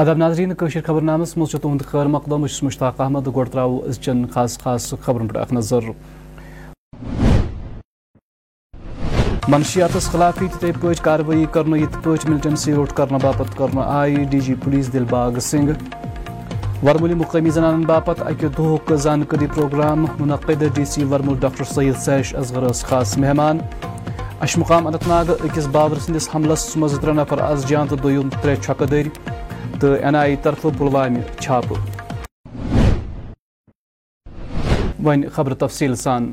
ادب ناظرین کشر خبر نامس مز تہد خیر مقدم بس مشتاق احمد گوڑ ترو ازچن خاص خاص خبرن پہ نظر. منشیات خلاف تتھے پہ کاروی کرنے یت پہ ملٹنسی روٹ کرنے باپت کرنے آئی ڈی جی پولیس دل باغ سنگھ. ورمولی مقامی زنان باپت اکہ دہک زانکاری پروگرام، منعقد D C Varmul doctor Syed سیش Asghar خاص مہمان. اشمقام اننت ناگ، اکس بابر سندس حملس مز ترے نفر از جان تو دم ترے چھکہ دری تو این آئی طرف پلوامہ چھاپ ون خبر تفصیل سان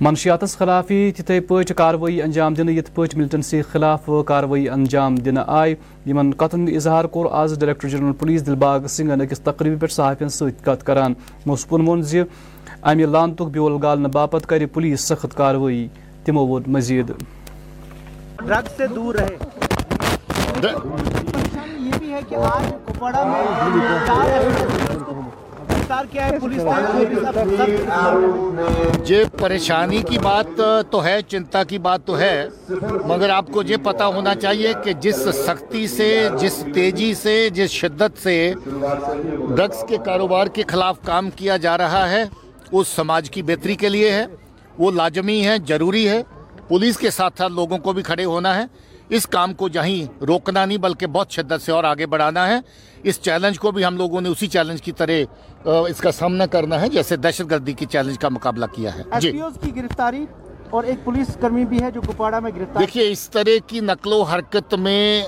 منشیات خلاف تتھے پہ کاروی انجام دن یت پہ ملٹنسی خلاف کاروی انجام دن آئی یمن قطن اظہار کور as director general police Dilbagh سنگھن اکس تقریب پہ صحافین ست کت کران موسپن وون زِ امہ لانتک بیول گالنے باپت کر پولیس سخت کاروی تمو وون مزید ڈرگ سے دور رہے یہ بھی ہے کہ آج کپواڑہ میں یہ پریشانی کی بات تو ہے، چنتا کی بات تو ہے، مگر آپ کو یہ پتا ہونا چاہیے کہ جس سختی سے، جس تیزی سے، جس شدت سے ڈرگس کے کاروبار کے خلاف کام کیا جا رہا ہے اس سماج کی بہتری کے لیے ہے، وہ لازمی ہے، ضروری ہے۔ پولیس کے ساتھ ساتھ لوگوں کو بھی کھڑے ہونا ہے۔ اس کام کو جہیں روکنا نہیں بلکہ بہت شدت سے اور آگے بڑھانا ہے۔ اس چیلنج کو بھی ہم لوگوں نے اسی چیلنج کی طرح اس کا سامنا کرنا ہے جیسے دہشت گردی کی چیلنج کا مقابلہ کیا ہے۔ جی۔ کی گرفتاری اور ایک پولیس کرمی بھی ہے جو کپواڑہ میں گرفتار دیکھیے اس طرح کی نقل و حرکت میں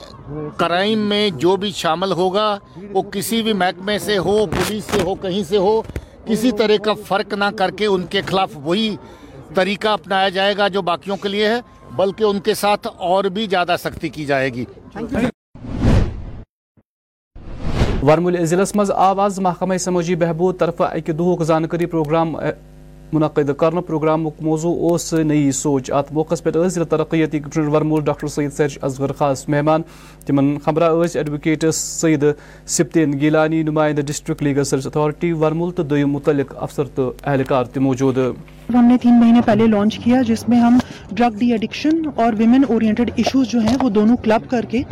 کرائم میں جو بھی شامل ہوگا وہ کسی بھی محکمے سے ہو پولیس سے ہو کہیں سے ہو کسی طرح کا فرق نہ کر کے ان کے خلاف وہی طریقہ اپنایا جائے گا جو باقیوں کے لیے ہے۔ بلکہ ان کے ساتھ اور بھی زیادہ سختی کی جائے گی۔ ورمول ضلع مز آواز محکمہ سماجی بہبود طرف اکہ دہک زانکاری پروگرام منعقد کرنا پروگرام موضوع اس نئی سوچ۔ ات موقع پہ ضلع ترقیتی کمشنر ورمول ڈاکٹر سید سرج اصغر خاص مہمان۔ تمن خبرہ ایڈوکیٹ سید سپتین گیلانی، نمائندہ district legal service authority Varmul تو دم متعلق افسر تو اہلکار تہ موجود۔ ہم نے تین مہینے پہلے لانچ کیا، جس میں ہم ڈرگ ڈی ایڈکشن اور ویمن اورینٹڈ ایشوز جو ہیں، وہ دونوں کلب کر کے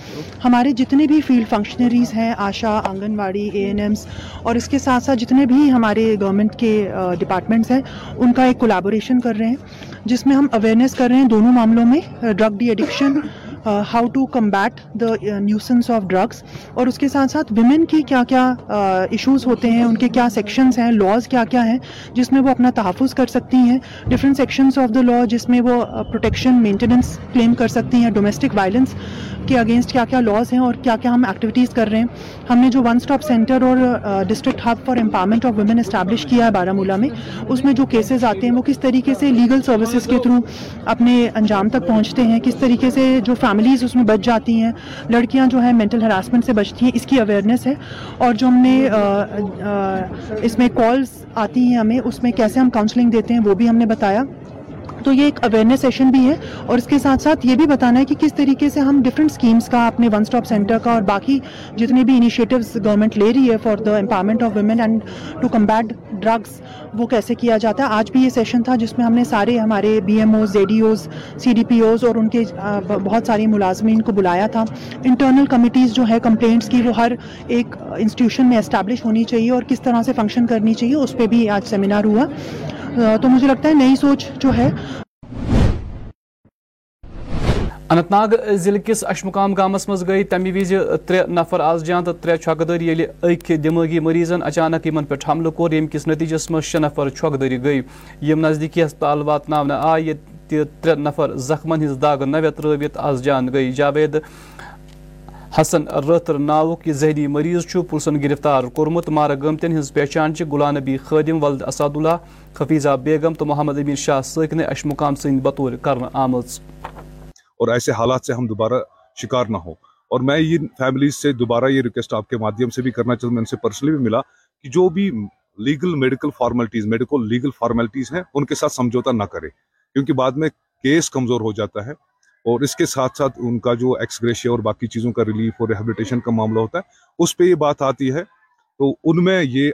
ہمارے جتنے بھی فیلڈ فنکشنریز ہیں، آشا، آنگن واڑی اے این ایمس اور اس کے ساتھ ساتھ جتنے بھی ہمارے گورنمنٹ کے ڈپارٹمنٹس ہیں ان کا ایک کولیبوریشن کر رہے ہیں، جس میں ہم اویئرنیس کر رہے ہیں دونوں معاملوں میں drug de addiction how to combat the nuisance of drugs اور اس کے ساتھ ساتھ ویمن کی کیا کیا uh, ایشوز ہوتے ہیں، ان کے کیا سیکشنز ہیں لاز کیا کیا ہیں، جس میں وہ اپنا تحفظ کر سکتی ہیں. Different sections of the law جس میں وہ پروٹیکشن مینٹیننس کلیم کر سکتی ہیں. ڈومیسٹک وائلنس کے اگینسٹ کیا کیا لاز ہیں اور کیا کیا ہم ایکٹیویٹیز کر رہے ہیں. ہم نے جو ون اسٹاپ سینٹر اور district hub for empowerment of women establish کیا ہے بارہ مولہ میں، اس میں جو کیسز آتے ہیں وہ کس طریقے سے لیگل سروسز کے تھرو اپنے انجام تک پہنچتے ہیں، کس طریقے سے جو فیملیز اس میں بچ جاتی ہیں۔ لڑکیاں جو ہیں مینٹل ہراسمنٹ سے بچتی ہیں، اس کی اویئرنیس ہے۔ اور جو ہم نے اس میں کالز آتی ہیں ہمیں، اس میں کیسے ہم کاؤنسلنگ دیتے ہیں وہ بھی ہم نے بتایا۔ تو یہ ایک اویئرنیس سیشن بھی ہے اور اس کے ساتھ ساتھ یہ بھی بتانا ہے کہ کس طریقے سے ہم ڈفرینٹ اسکیمس کا اپنے ون اسٹاپ سینٹر کا اور باقی جتنے بھی انیشیٹوز گورنمنٹ لے رہی ہے for the empowerment of women and to combat drugs وہ کیسے کیا جاتا ہے؟ آج بھی یہ سیشن تھا جس میں ہم نے سارے ہمارے B M Os Z D Os C D P Os اور ان کے بہت ساری ملازمین کو بلایا تھا۔ انٹرنل کمیٹیز جو ہے کمپلینٹس کی، وہ ہر ایک انسٹیٹیوشن میں اسٹیبلش ہونی چاہیے اور کس طرح سے فنکشن کرنی چاہیے، اس پہ بھی آج سیمینار ہوا۔ تو مجھے لگتا ہے نئی سوچ جو ہے۔ اننت ناگ ضلع کس اشمقام گامس مز گئی تمہ وز ترے نفر آز جان تو ترے چھکدر یل اک دماغی مریضن اچانک ان پہ حملہ کور یم کس نتیجس مز شے نفر چھکدری گئی یم نزدیکی ہسپتال واتن آئی ترے نفر زخمن ہز داغ نوے ترٲوِتھ آز جان گئی جاوید حسن رٲتھر ناوُک یہ ذہنی مریض چھُ، پُلسن گرفتار کوٚرمُت مارٕ گٲمتٮ۪ن ہٕنٛز پہچان چھِ غلام نبی خٲدم ولد اسد اللہ خفیظہ بیگم تہٕ محمد امین شاہ سٲکنہِ اشمقام سٕنٛدۍ بطور کرنہٕ آمٕژ۔ اور ایسے حالات سے ہم دوبارہ شکار نہ ہو اور میں یہ فیملیز سے دوبارہ یہ ریکویسٹ آپ کے مادھیم سے بھی کرنا چاہتا ہوں۔ میں ان سے پرسنلی بھی ملا کہ جو بھی legal medical formalities medical legal formalities ہیں، ان کے ساتھ سمجھوتا نہ کرے کیونکہ بعد میں کیس کمزور ہو جاتا ہے۔ اور اس کے ساتھ ساتھ ان کا جو ایکسگریشیا اور باقی چیزوں کا ریلیف اور ریہبلیٹیشن کا معاملہ ہوتا ہے اس پہ یہ بات آتی ہے۔ تو ان میں یہ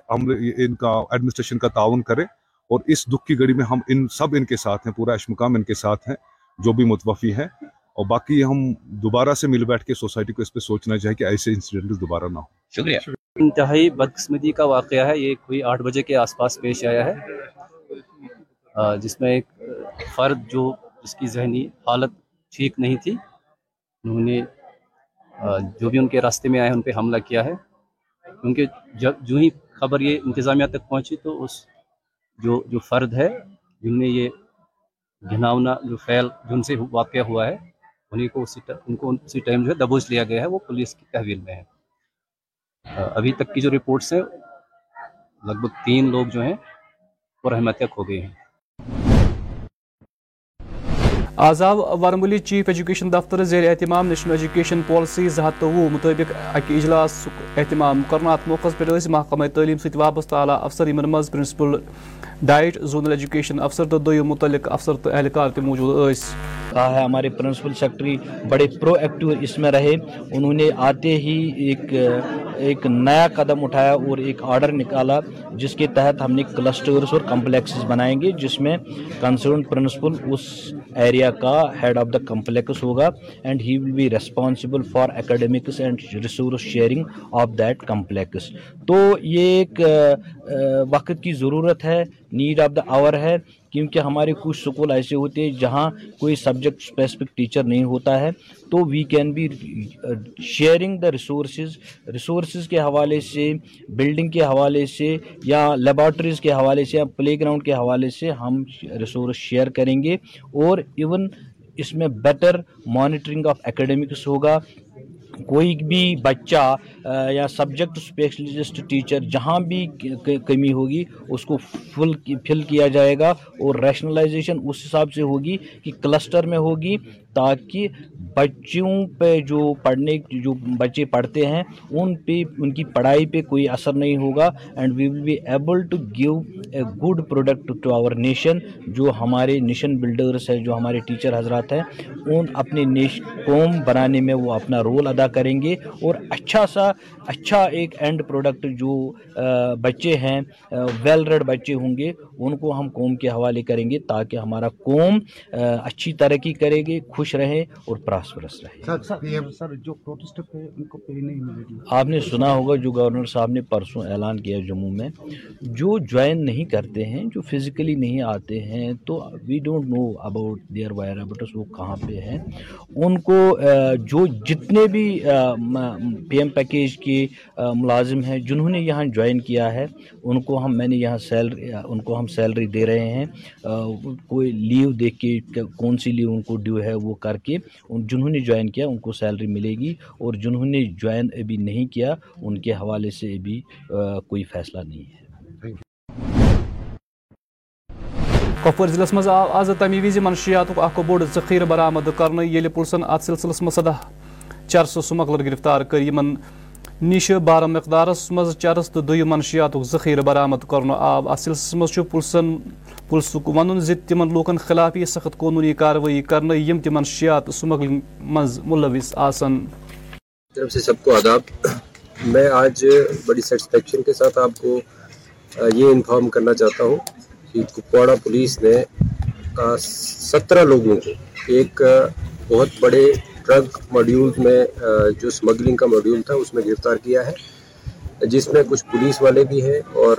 ان کا ایڈمنسٹریشن کا تعاون کرے اور اس دکھ کی گھڑی میں ہم ان سب ان کے ساتھ ہیں پورا اشمقام ان کے ساتھ ہیں جو بھی متوفی ہیں۔ اور باقی ہم دوبارہ سے مل بیٹھ کے سوسائٹی کو اس پہ سوچنا چاہیے کہ ایسے انسیڈنٹ دوبارہ نہ ہو۔ شکریہ۔ انتہائی بدقسمتی کا واقعہ ہے۔ یہ کوئی آٹھ بجے کے آس پاس پیش آیا ہے۔ جس میں ایک فرد جو جس کی ذہنی حالت ٹھیک نہیں تھی۔ انہوں نے جو بھی ان کے راستے میں آئے، ان پہ حملہ کیا ہے۔ کیونکہ جب جو ہی خبر یہ انتظامیہ تک پہنچی تو اس جو جو فرد ہے، جن نے یہ گھناؤنا، جو فعل جن سے واقعہ ہوا ہے، انہیں کو اسی ان کو اسی ٹائم جو ہے دبوچ لیا گیا ہے، وہ پولیس کی تحویل میں ہے۔ ابھی تک کی جو رپورٹس ہیں، لگ بھگ تین لوگ جو ہیں وہ رحمتیک ہو گئے ہیں۔ آز آو ورمولی چیف ایجوکیشن دفتر زیر اہتمام نیشنل ایجوکیشن پالیسی زٕ ہَتھ تہٕ وُہ مطٲبِق اَکہِ اہتمام کرنہٕ اَتھ موقعس پٮ۪ٹھ ٲسۍ محکمہ تعلیم سۭتۍ وابستہٕ اعلیٰ افسر یِمن منٛز پرنسپل ڈائٹ زونل ایجوکیشن افسر تو دوم متعلق افسر تو اہلکار تہ موجود کہا ہے ہمارے پرنسپل سیکٹری بڑے پرو ایکٹیو اس میں رہے۔ انہوں نے آتے ہی ایک ایک نیا قدم اٹھایا اور ایک آرڈر نکالا، جس کے تحت ہم نے کلسٹرز اور کمپلیکسز بنائیں گے، جس میں کنسرن پرنسپل اس ایریا کا ہیڈ آف دا کمپلیکس ہوگا۔ And he will be responsible for academics and resource sharing of that complex تو یہ ایک وقت کی ضرورت ہے۔ نیڈ آف دا آور ہے کیونکہ ہمارے کچھ سکول ایسے ہوتے ہیں جہاں کوئی سبجیکٹ اسپیسیفک ٹیچر نہیں ہوتا ہے تو we can be sharing the resources resources کے حوالے سے بلڈنگ کے حوالے سے یا لیبارٹریز کے حوالے سے یا پلے گراؤنڈ کے حوالے سے ہم ریسورس شیئر کریں گے اور ایون اس میں بیٹر مانیٹرنگ آف اکیڈمکس ہوگا کوئی بھی بچہ یا سبجیکٹ اسپیشلسٹ ٹیچر جہاں بھی کمی ہوگی، اس کو فل فل کیا جائے گا اور ریشنلائزیشن اس حساب سے ہوگی کہ کلسٹر میں ہوگی تاکہ بچوں پہ جو پڑھنے جو بچے پڑھتے ہیں، ان پہ، ان کی پڑھائی پہ کوئی اثر نہیں ہوگا۔ And we will be able to give a good product to our nation جو ہمارے نیشن بلڈرس ہیں، جو ہمارے ٹیچر حضرات ہیں، ان اپنے نیش، قوم بنانے میں وہ اپنا رول ادا کریں گے۔ اور اچھا سا اچھا ایک اینڈ پروڈکٹ جو بچے ہیں ویل ریڈ بچے ہوں گے، ان کو ہم قوم کے حوالے کریں گے تاکہ ہمارا قوم اچھی ترقی کرے گی خوش خوش رہیں اور پراسپرس رہیں۔ آپ نے سنا ہوگا جو گورنر صاحب نے پرسوں اعلان کیا جموں میں جو جوائن نہیں کرتے ہیں جو فزیکلی نہیں آتے ہیں تو we don't know about their whereabouts وہ کہاں پہ ہیں۔ ان کو جو جتنے بھی پی ایم پیکیج کے ملازم ہیں جنہوں نے یہاں جوائن کیا ہے ان کو ہم میں نے یہاں سیلری ان کو ہم سیلری دے رہے ہیں۔ کوئی لیو دیکھ کے کون سی لیو ان کو ڈیو ہے وہ کر کے ان جنہوں نے جوائن کیا، ان کو سیلری ملے گی اور جنہوں نے جوائن ابھی نہیں کیا، ان کے حوالے سے ابھی کوئی فیصلہ نہیں ہے۔ کپور ضلع مز آز تمہ وز منشیات اخ بوڑ ذخیر برآمد کرنے یل پلسن ات سلسلس مز سدہ چرس سمگلر گرفتار کر یمن نش بارہ مقدارس مز چرس تو دنشیات منشیات ذخیر برآمد کرنے آو ات سلسلس مز پلسن پُلس حکومن زِ تِمن لوکن خلاف یہ سخت قانونی کاروائی کرنا یم تم شیات تہٕ سُمگلِنٛگ ملوث آسن۔ طرف سے سب کو آداب۔ میں آج بڑی سیٹسفیکشن کے ساتھ آپ کو یہ انفارم کرنا چاہتا ہوں کہ کپواڑہ پولیس نے سترہ لوگوں کو، ایک بہت بڑے ڈرگ ماڈیول میں جو سمگلنگ کا ماڈیول تھا، اس میں گرفتار کیا ہے، جس میں کچھ پولیس والے بھی ہیں اور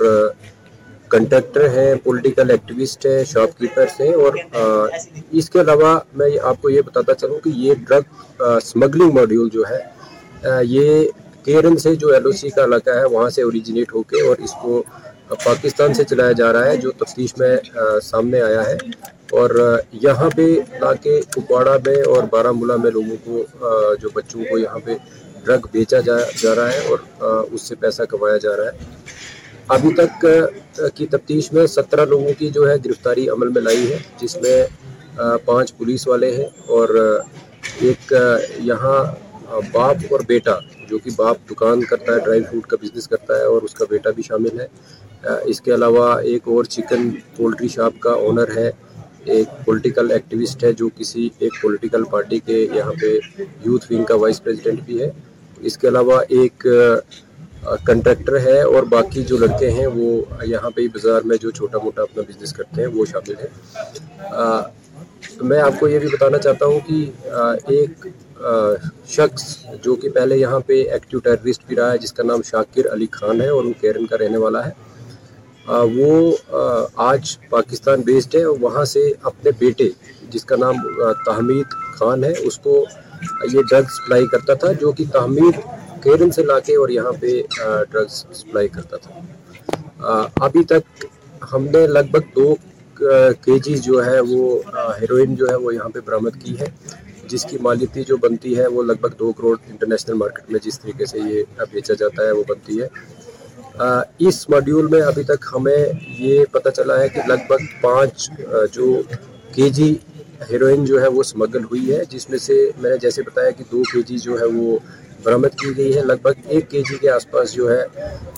کنٹیکٹر ہیں پولیٹیکل ایکٹیوسٹ ہیں شاپ کیپرس ہیں اور اس کے علاوہ میں آپ کو یہ بتاتا چلوں کہ یہ ڈرگ سمگلنگ ماڈیول جو ہے یہ کیرن سے جو ایل او سی کا علاقہ ہے وہاں سے اوریجنیٹ ہو کے اور اس کو پاکستان سے چلایا جا رہا ہے جو تفتیش میں سامنے آیا ہے اور یہاں پہ لا کے کپواڑہ میں اور بارہ مولہ میں لوگوں کو جو بچوں کو یہاں پہ ڈرگ بیچا جا جا رہا ہے اور اس سے پیسہ کمایا جا رہا ہے ابھی تک کی تفتیش میں سترہ لوگوں کی جو ہے گرفتاری عمل میں لائی ہے، جس میں پانچ پولیس والے ہیں اور ایک یہاں باپ اور بیٹا، جو کہ باپ دکان کرتا ہے، ڈرائی فروٹ کا بزنس کرتا ہے اور اس کا بیٹا بھی شامل ہے۔ اس کے علاوہ ایک اور چکن پولٹری شاپ کا اونر ہے، ایک پولیٹیکل ایکٹیوسٹ ہے، جو کسی ایک پولیٹیکل پارٹی کے یہاں پہ، یوتھ ونگ کا وائس پریزیڈنٹ بھی ہے۔ اس کے علاوہ ایک کنٹریکٹر ہے اور باقی جو لڑکے ہیں وہ یہاں پہ بازار میں جو چھوٹا موٹا اپنا بزنس کرتے ہیں وہ شامل ہیں۔ میں آپ کو یہ بھی بتانا چاہتا ہوں کہ ایک شخص جو کہ پہلے یہاں پہ ایکٹیو ٹیررسٹ بھی رہا ہے، جس کا نام شاکر علی خان ہے اور وہ کیرن کا رہنے والا ہے۔ وہ آج پاکستان بیسڈ ہے اور وہاں سے اپنے بیٹے، جس کا نام تحمید خان ہے، اس کو یہ ڈرگ سپلائی کرتا تھا جو کہ تحمید کیرن سے لا کے اور یہاں پہ ڈرگس سپلائی کرتا تھا۔ ابھی تک ہم نے لگ بھگ دو کے جی جو ہے وہ ہیروئن جو ہے وہ یہاں پہ برآمد کی ہے۔ جس کی مالیتی جو بنتی ہے وہ لگ بھگ دو کروڑ انٹرنیشنل مارکیٹ میں جس طریقے سے یہ بیچا جاتا ہے وہ بنتی ہے۔ اس ماڈیول میں ابھی تک ہمیں یہ پتہ چلا ہے کہ لگ بھگ پانچ جو کے جی ہیروئن جو ہے وہ اسمگل ہوئی ہے، جس میں سے میں نے جیسے بتایا کہ دو کے جی جو ہے وہ برآمد کی گئی ہے۔ لگ بھگ ایک کے جی کے آس پاس جو ہے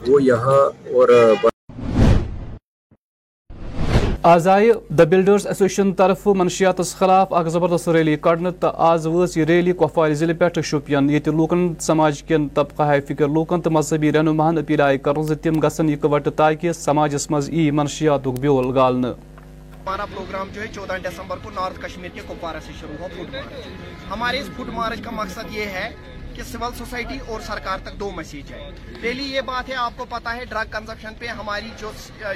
وہ یہاں اور آز آئی د بلڈرز ایسوسیشن طرف منشیات خلاف اخ زبردست ریلی کڑنے تو آز وز یہ ریلی کپوار ضلع پہ شوپین یہ لوکن سماج کن طبقہ فکر لوکن تو مذہبی رہنماہن اپیل آئی کر تم گھن اکوٹ تاکہ سماجس مز ای منشیات بیول گالن۔ ہمارا پروگرام جو ہے چودہ دسمبر کو نارتھ کشمیر کے کپوارہ سے شروع ہوا۔ Food march. ہمارے اس فوڈ مارچ کا مقصد یہ ہے کہ سول سوسائٹی اور سرکار تک دو میسیج ہے۔ پہلی یہ بات ہے، آپ کو پتا ہے، ڈرگ کنزپشن پہ ہماری جو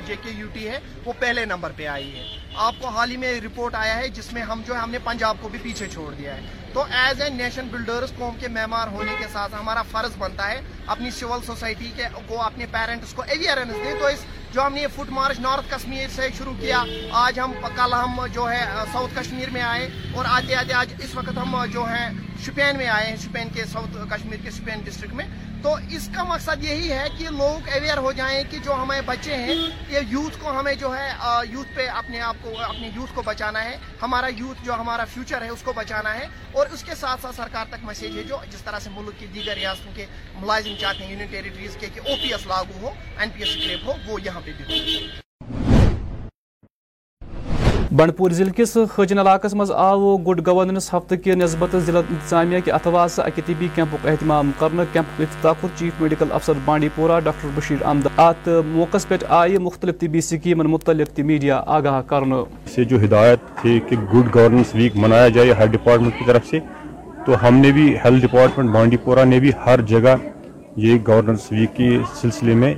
جے کے یو ٹی ہے، وہ پہلے نمبر پہ آئی ہے۔ آپ کو حال ہی میں رپورٹ آیا ہے، جس میں ہم جو ہے، ہم نے پنجاب کو بھی پیچھے چھوڑ دیا ہے۔ تو ایز اے نیشن بلڈرز، قوم کے معمار ہونے کے ساتھ ہمارا فرض بنتا ہے، اپنی سول سوسائٹی کے کو اپنے پیرنٹس کو اویئرنیس دیں۔ تو اس جو ہم نے یہ فٹ مارچ نارتھ کشمیر سے شروع کیا، آج ہم کل ہم جو ہے ساؤتھ کشمیر میں آئے اور آتے آتے آج اس وقت ہم جو ہے شپین میں آئے ہیں، شپین کے ساؤتھ کشمیر کے شپین ڈسٹرکٹ میں۔ تو اس کا مقصد یہی ہے کہ لوگ اویئر ہو جائیں کہ جو ہمارے بچے ہیں یہ یوتھ کو ہمیں جو ہے یوتھ پہ اپنے آپ کو اپنے یوتھ کو بچانا ہے۔ ہمارا یوتھ جو ہمارا فیوچر ہے اس کو بچانا ہے۔ اور اس کے ساتھ ساتھ سرکار تک میسیج ہے جو جس طرح سے ملک کی دیگر ریاستوں کے ملازم چاہتے ہیں یونین ٹیریٹریز کے کہ او پی ایس لاگو ہو این پی ایس اسکریپ ہو وہ یہاں پہ بھی ہو۔ بنڈپور ضلع کس خجن علاقہ مز آو گڈ گورننس ہفتہ کہ نسبت ضلع انتظامیہ کے اتوار سے اکہ طبی کیمپک اہتمام کرنے کیمپ افتتاح چیف میڈیکل افسر بانڈی پورہ ڈاکٹر بشیر احمد ات موقع پہ آئی مختلف طبی سکیمن متعلق میڈیا آگاہ کرنے سے جو ہدایت تھی کہ گڈ گورننس ویک منایا جائے ہیلتھ ڈپارٹمنٹ کی طرف سے، تو ہم نے بھی ہیلتھ ڈپارٹمنٹ بانڈی پورہ نے بھی ہر جگہ یہ گورننس ویک کے سلسلے میں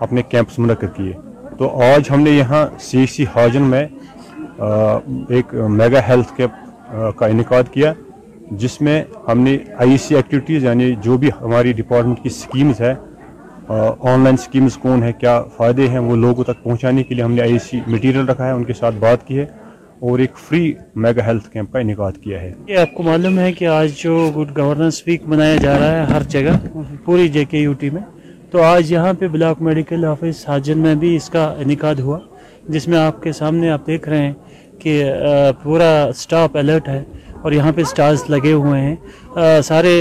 اپنے کیمپس منعقد کیے۔ تو آج ہم نے یہاں سی سی ہاجن میں ایک میگا ہیلتھ کیمپ کا انعقاد کیا، جس میں ہم نے آئی سی ایکٹیویٹیز یعنی جو بھی ہماری ڈپارٹمنٹ کی سکیمز ہے آن لائن سکیمز کون ہے کیا فائدے ہیں، وہ لوگوں تک پہنچانے کے لیے ہم نے آئی سی مٹیریل رکھا ہے، ان کے ساتھ بات کی ہے، اور ایک فری میگا ہیلتھ کیمپ کا انعقاد کیا ہے۔ یہ آپ کو معلوم ہے کہ آج جو گڈ گورننس ویک منایا جا رہا ہے ہر جگہ، پوری جے کے یو ٹی میں، تو آج یہاں پہ بلاک میڈیکل آفس حاجن میں بھی اس کا انعقاد ہوا، جس میں آپ کے سامنے آپ دیکھ رہے ہیں کہ پورا سٹاف الرٹ ہے اور یہاں پہ سٹارز لگے ہوئے ہیں۔ سارے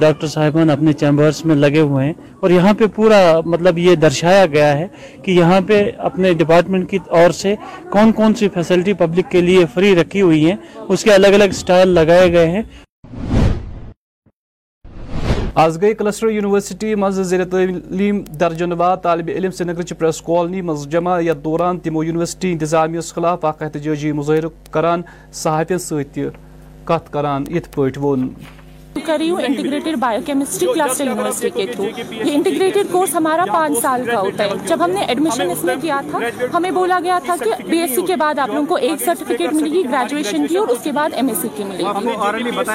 ڈاکٹر صاحبان اپنے چیمبرس میں لگے ہوئے ہیں اور یہاں پہ پورا مطلب یہ درشایا گیا ہے کہ یہاں پہ اپنے ڈپارٹمنٹ کی اور سے کون کون سی فیسلٹی پبلک کے لیے فری رکھی ہوئی ہیں۔ اس کے الگ الگ سٹال لگائے گئے ہیں۔ آز گئی کلسٹر یونیورسٹی مز زیر تعلیم درجن واد طالب علم سری نگر پریس کالونی مز جمع یتھ دوران تمو یونیورسٹی انتظامیہ خلاف اخ احتجاجی مظاہرہ کران صحافین ست کت کران یت پٲٹھۍ ووٚن۔ کر رہی ہوں integrated biochemistry cluster university کے تھرو یہ انٹیگریٹڈ کورس ہمارا پانچ سال کا ہوتا ہے۔ جب ہم نے ایڈمیشن اس میں کیا تھا ہمیں بولا گیا تھا کہ بی ایس سی کے بعد آپ لوگوں کو ایک سرٹیفکیٹ ملے گی گریجویشن کی اور اس کے بعد ایم ایس سی کی ملے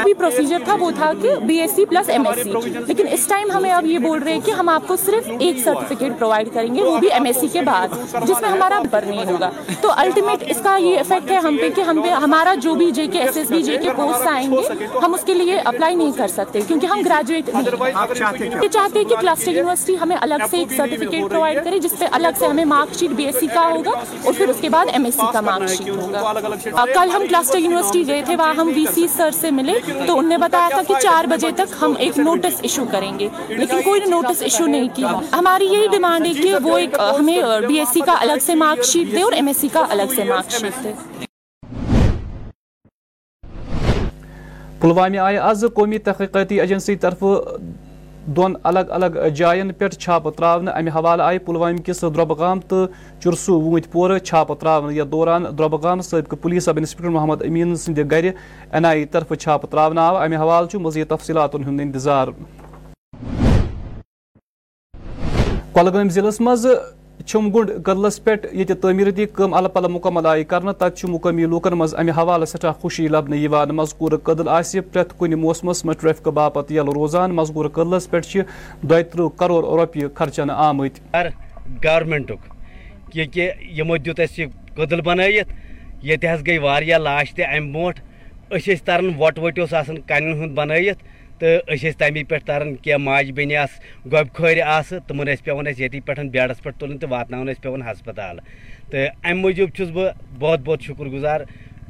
گی پروسیجر تھا وہ تھا کہ B S C plus M S C لیکن اس ٹائم ہمیں اب یہ بول رہے ہیں کہ ہم آپ کو صرف ایک سرٹیفکیٹ پرووائڈ کریں گے وہ بھی ایم ایس سی کے بعد جس میں ہمارا پر نہیں ہوگا۔ تو الٹیمیٹ اس کا یہ افیکٹ ہے ہم پہ کہ ہم پہ ہمارا جو بھی جے کے ایس ایس بی جے کے پوسٹ آئیں گے ہم اس کے لیے اپلائی نہیں کر سکتے کیونکہ ہم گریجویٹ نہیں چاہتے ہیں کہ کلسٹر یونیورسٹی ہمیں الگ سے ایک سرٹیفکیٹ پرووائڈ کرے جس پہ الگ سے ہمیں mark sheet B S C کا ہوگا اور پھر اس کے بعد ایم ایس سی کا مارک شیٹ ہوگا۔ کل ہم کلسٹر یونیورسٹی گئے تھے وہاں ہم وی سی سر سے ملے تو انہوں نے بتایا تھا کہ چار بجے تک ہم ایک نوٹس ایشو کریں گے۔ لیکن کوئی نوٹس ایشو نہیں کیا۔ ہماری یہی ڈیمانڈ ہے کہ وہ ایک ہمیں بی ایس سی کا الگ سے مارک شیٹ دے اور ایم ایس سی کا الگ سے مارک شیٹ دے۔ پلوامہ آئی آز قومی تحقیقاتی ایجنسی طرف دون الگ الگ جائن پہ چھاپ تراؤن امہ حوالہ آئی پلوامہ کس دربگام تو چرسو ووت پور چھاپ تراؤن یتھ دوران دربگام سابقہ پولیس سب انسپکٹر محمد امین سند گر این آئی طرف چھاپ تراؤن آو۔ امہ حوالہ مزید تفصیلات ہند انتظار۔ کولگام ضلع مز چھم گنڈ قدلس پہ یہ تعمیرتی کم الہ پلہ مکمل آئی کرنا تت مقامی لوکن مز امہ حوالہ سٹھا خوشی لبنہ مذکور قدل آس پریت کن موسمس مز ٹریفک باپت یل روزان۔ مذکور قدلس پہ دہ ترہ کروڑ روپیہ خرچن آمت گورمنٹک کیونکہ یمو دیت اس قدل بنائت یہ گئی واریاہ لاش تہ ام برونٹ اس تران وٹ وٹ کن ہند بنائت تو اِس تمی پہ تران کی ماج بین آس گوب خور آس، تمن پیون یتی پہ بیڈس پہ تلن تو واتن پیون ہسپتال۔ تو امہ موجود چھس بہت بہت شکر گزار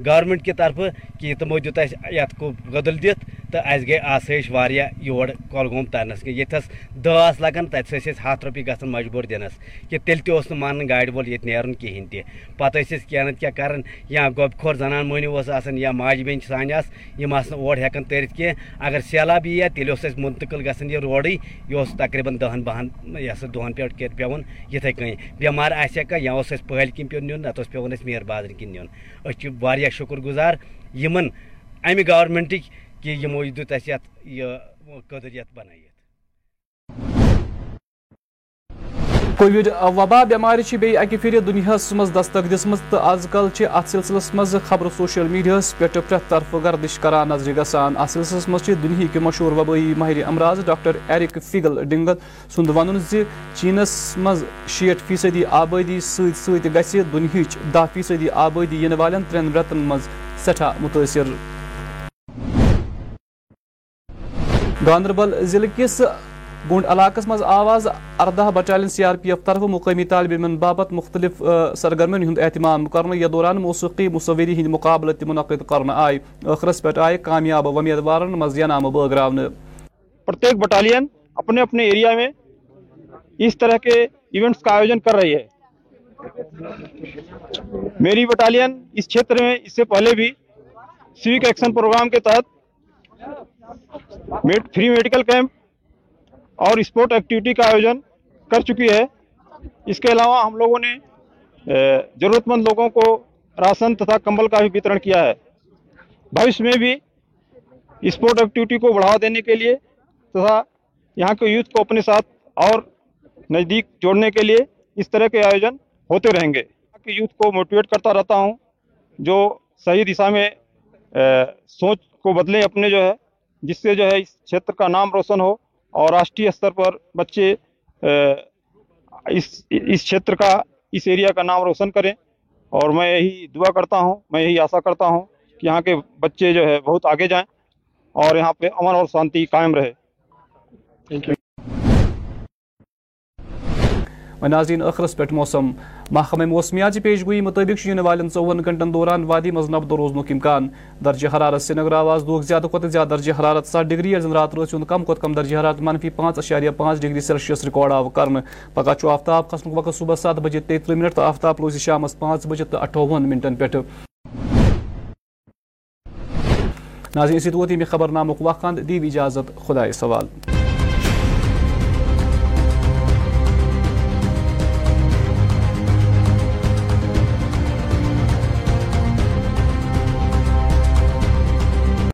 گورنمنٹ کی طرف کہ تمو دیت یت کو دت تو اس گئی آسائش واریاہ یور کۄلگوم ترنس کی یتس دہ لگان تتس ٲسۍ أسۍ ہتھ رۄپیہِ گژھان مجبوٗر دِنس کہ تیٚلہِ تہِ اوس نہٕ مانان گاڑِ وول ییٚتہِ نیرُن کِہیٖنۍ تہِ۔ پتہٕ ٲسۍ أسۍ کینٛہہ نتہٕ کینٛہہ کران، یا گۄبہِ کھور زنان مٔہنیوٗ اوس آسان یا ماجہِ بیٚنہِ سانہِ آسہٕ یِم آسہٕ نہٕ اور ہٮ۪کان تٔرِتھ کینٛہہ۔ اگر سہلاب یی ہا تیٚلہِ اوس اَسہِ مُنتقل گژھان یہِ روڈٕے، یہِ اوس دہن بہن یہِ ہسا دۄہن پٮ۪ٹھ کٮ۪تھ پیٚوان یِتھٕے کٔنۍ۔ بٮ۪مار آسہِ ہا کانٛہہ، یا اوس اَسہِ پہلۍ کِنۍ پیوٚن نیُن، نتہٕ اوس پیٚوان اَسہِ میر بازرٕ کِنۍ نیُن۔ أسۍ چھِ واریاہ واریاہ شکر گزار یمن امہ گورمنٹک کہ یمو دیت اس یہ یہِ قدر یتھ بنٲیِتھ۔ کووڈ وبا بیمار بی اکہ پھر دنیا مز دستک دسم تو آز کل ات سلسلس مز خبر سوشل میڈیا پہ پریت طرف گردش کران نظر گسان۔ ات سلسلس مز دنیا مشہور وبائی ماہر امراض ڈاکٹر ایرک فیگل ڈنگل سند ون چینس مز شیٹ فیصدی آبادی ست ست گھ دنہ دہ فیصدی آبادی ین والن ترین رتن مز سٹھا متاثر گاندربل ضلع کس گونڈ علاقس مز آواز اردہ battalion C R P F طرف مقامی طالب علم باپت مختلف سرگرمین ہند اہتمام کرنے یا دوران موسیقی مصوری ہند مقابلہ تہ منعقد کرنے آئے آخرس پہ آئے کامیاب امیدوار مز یہ نام بٲگراونہٕ۔ پرتیک بٹالین اپنے اپنے ایریا میں اس طرح کے ایونٹس کا آیوجن کر رہی ہے۔ میری بٹالین اس چھیتر میں اس سے پہلے بھی سیوک ایکشن پروگرام کے تحت فری میڈیکل کیمپ اور اسپورٹ ایکٹیویٹی کا آیوجن کر چکی ہے۔ اس کے علاوہ ہم لوگوں نے ضرورت مند لوگوں کو راشن تتھا کمبل کا بھی وترن کیا ہے۔ بھوشیہ میں بھی اسپورٹ ایکٹیویٹی کو بڑھاوا دینے کے لیے تتھا یہاں کے یوتھ کو اپنے ساتھ اور نزدیک جوڑنے کے لیے اس طرح کے آیوجن ہوتے رہیں گے۔ کہ یوتھ کو موٹیویٹ کرتا رہتا ہوں، جو صحیح دشا میں سوچ کو بدلیں اپنے جو ہے، جس سے جو ہے اس چھیتر کا نام روشن ہو۔ اور راشٹریہ استر پر بچے اس اس چھیتر کا، اس ایریا کا نام روشن کریں۔ اور میں یہی دعا کرتا ہوں، میں یہی آسا کرتا ہوں کہ یہاں کے بچے جو ہے بہت آگے جائیں اور یہاں پہ امن اور شانتی قائم رہے۔ تھینک یو و ناظرین ٲخرس پٮ۪ٹھ موسم۔ محکمہ موسمیاتچہِ پیشگویی مُطٲبِق مطابق یِنہٕ والٮ۪ن ژۄوُہن گنٹن دوران وادی منٛز نبدٕ روزنُک اِمکان۔ درجہِ حرارت سرینگر آواز دۄہُک زیادٕ کھۄتہٕ زیادٕ درجہِ حرارت سَتھ ڈگری۔ ییٚلہِ زن راتہٕ رٲژ ہُنٛد کم کھۄتہٕ کم درجہِ حرارت منفی پانٛژھ اَشاریہ پانٛژھ ڈگری سیلسِیَس رِکارڈ آو کرنہٕ۔ پگہہ چھُ آفتاب کھسنُک وقت صُبحس سَتھ بجے تیٚیہِ تٕرٛہ مِنٹ تہٕ آفتاب روزِ شامس پانٛژھ بجے تہٕ اَٹھووُہن منٹن پٮ۪ٹھٕ۔ ناظرین، اسی طوط ییٚمہِ خبر نامُک وقان دِیو اِجازت خۄدایہِ سوال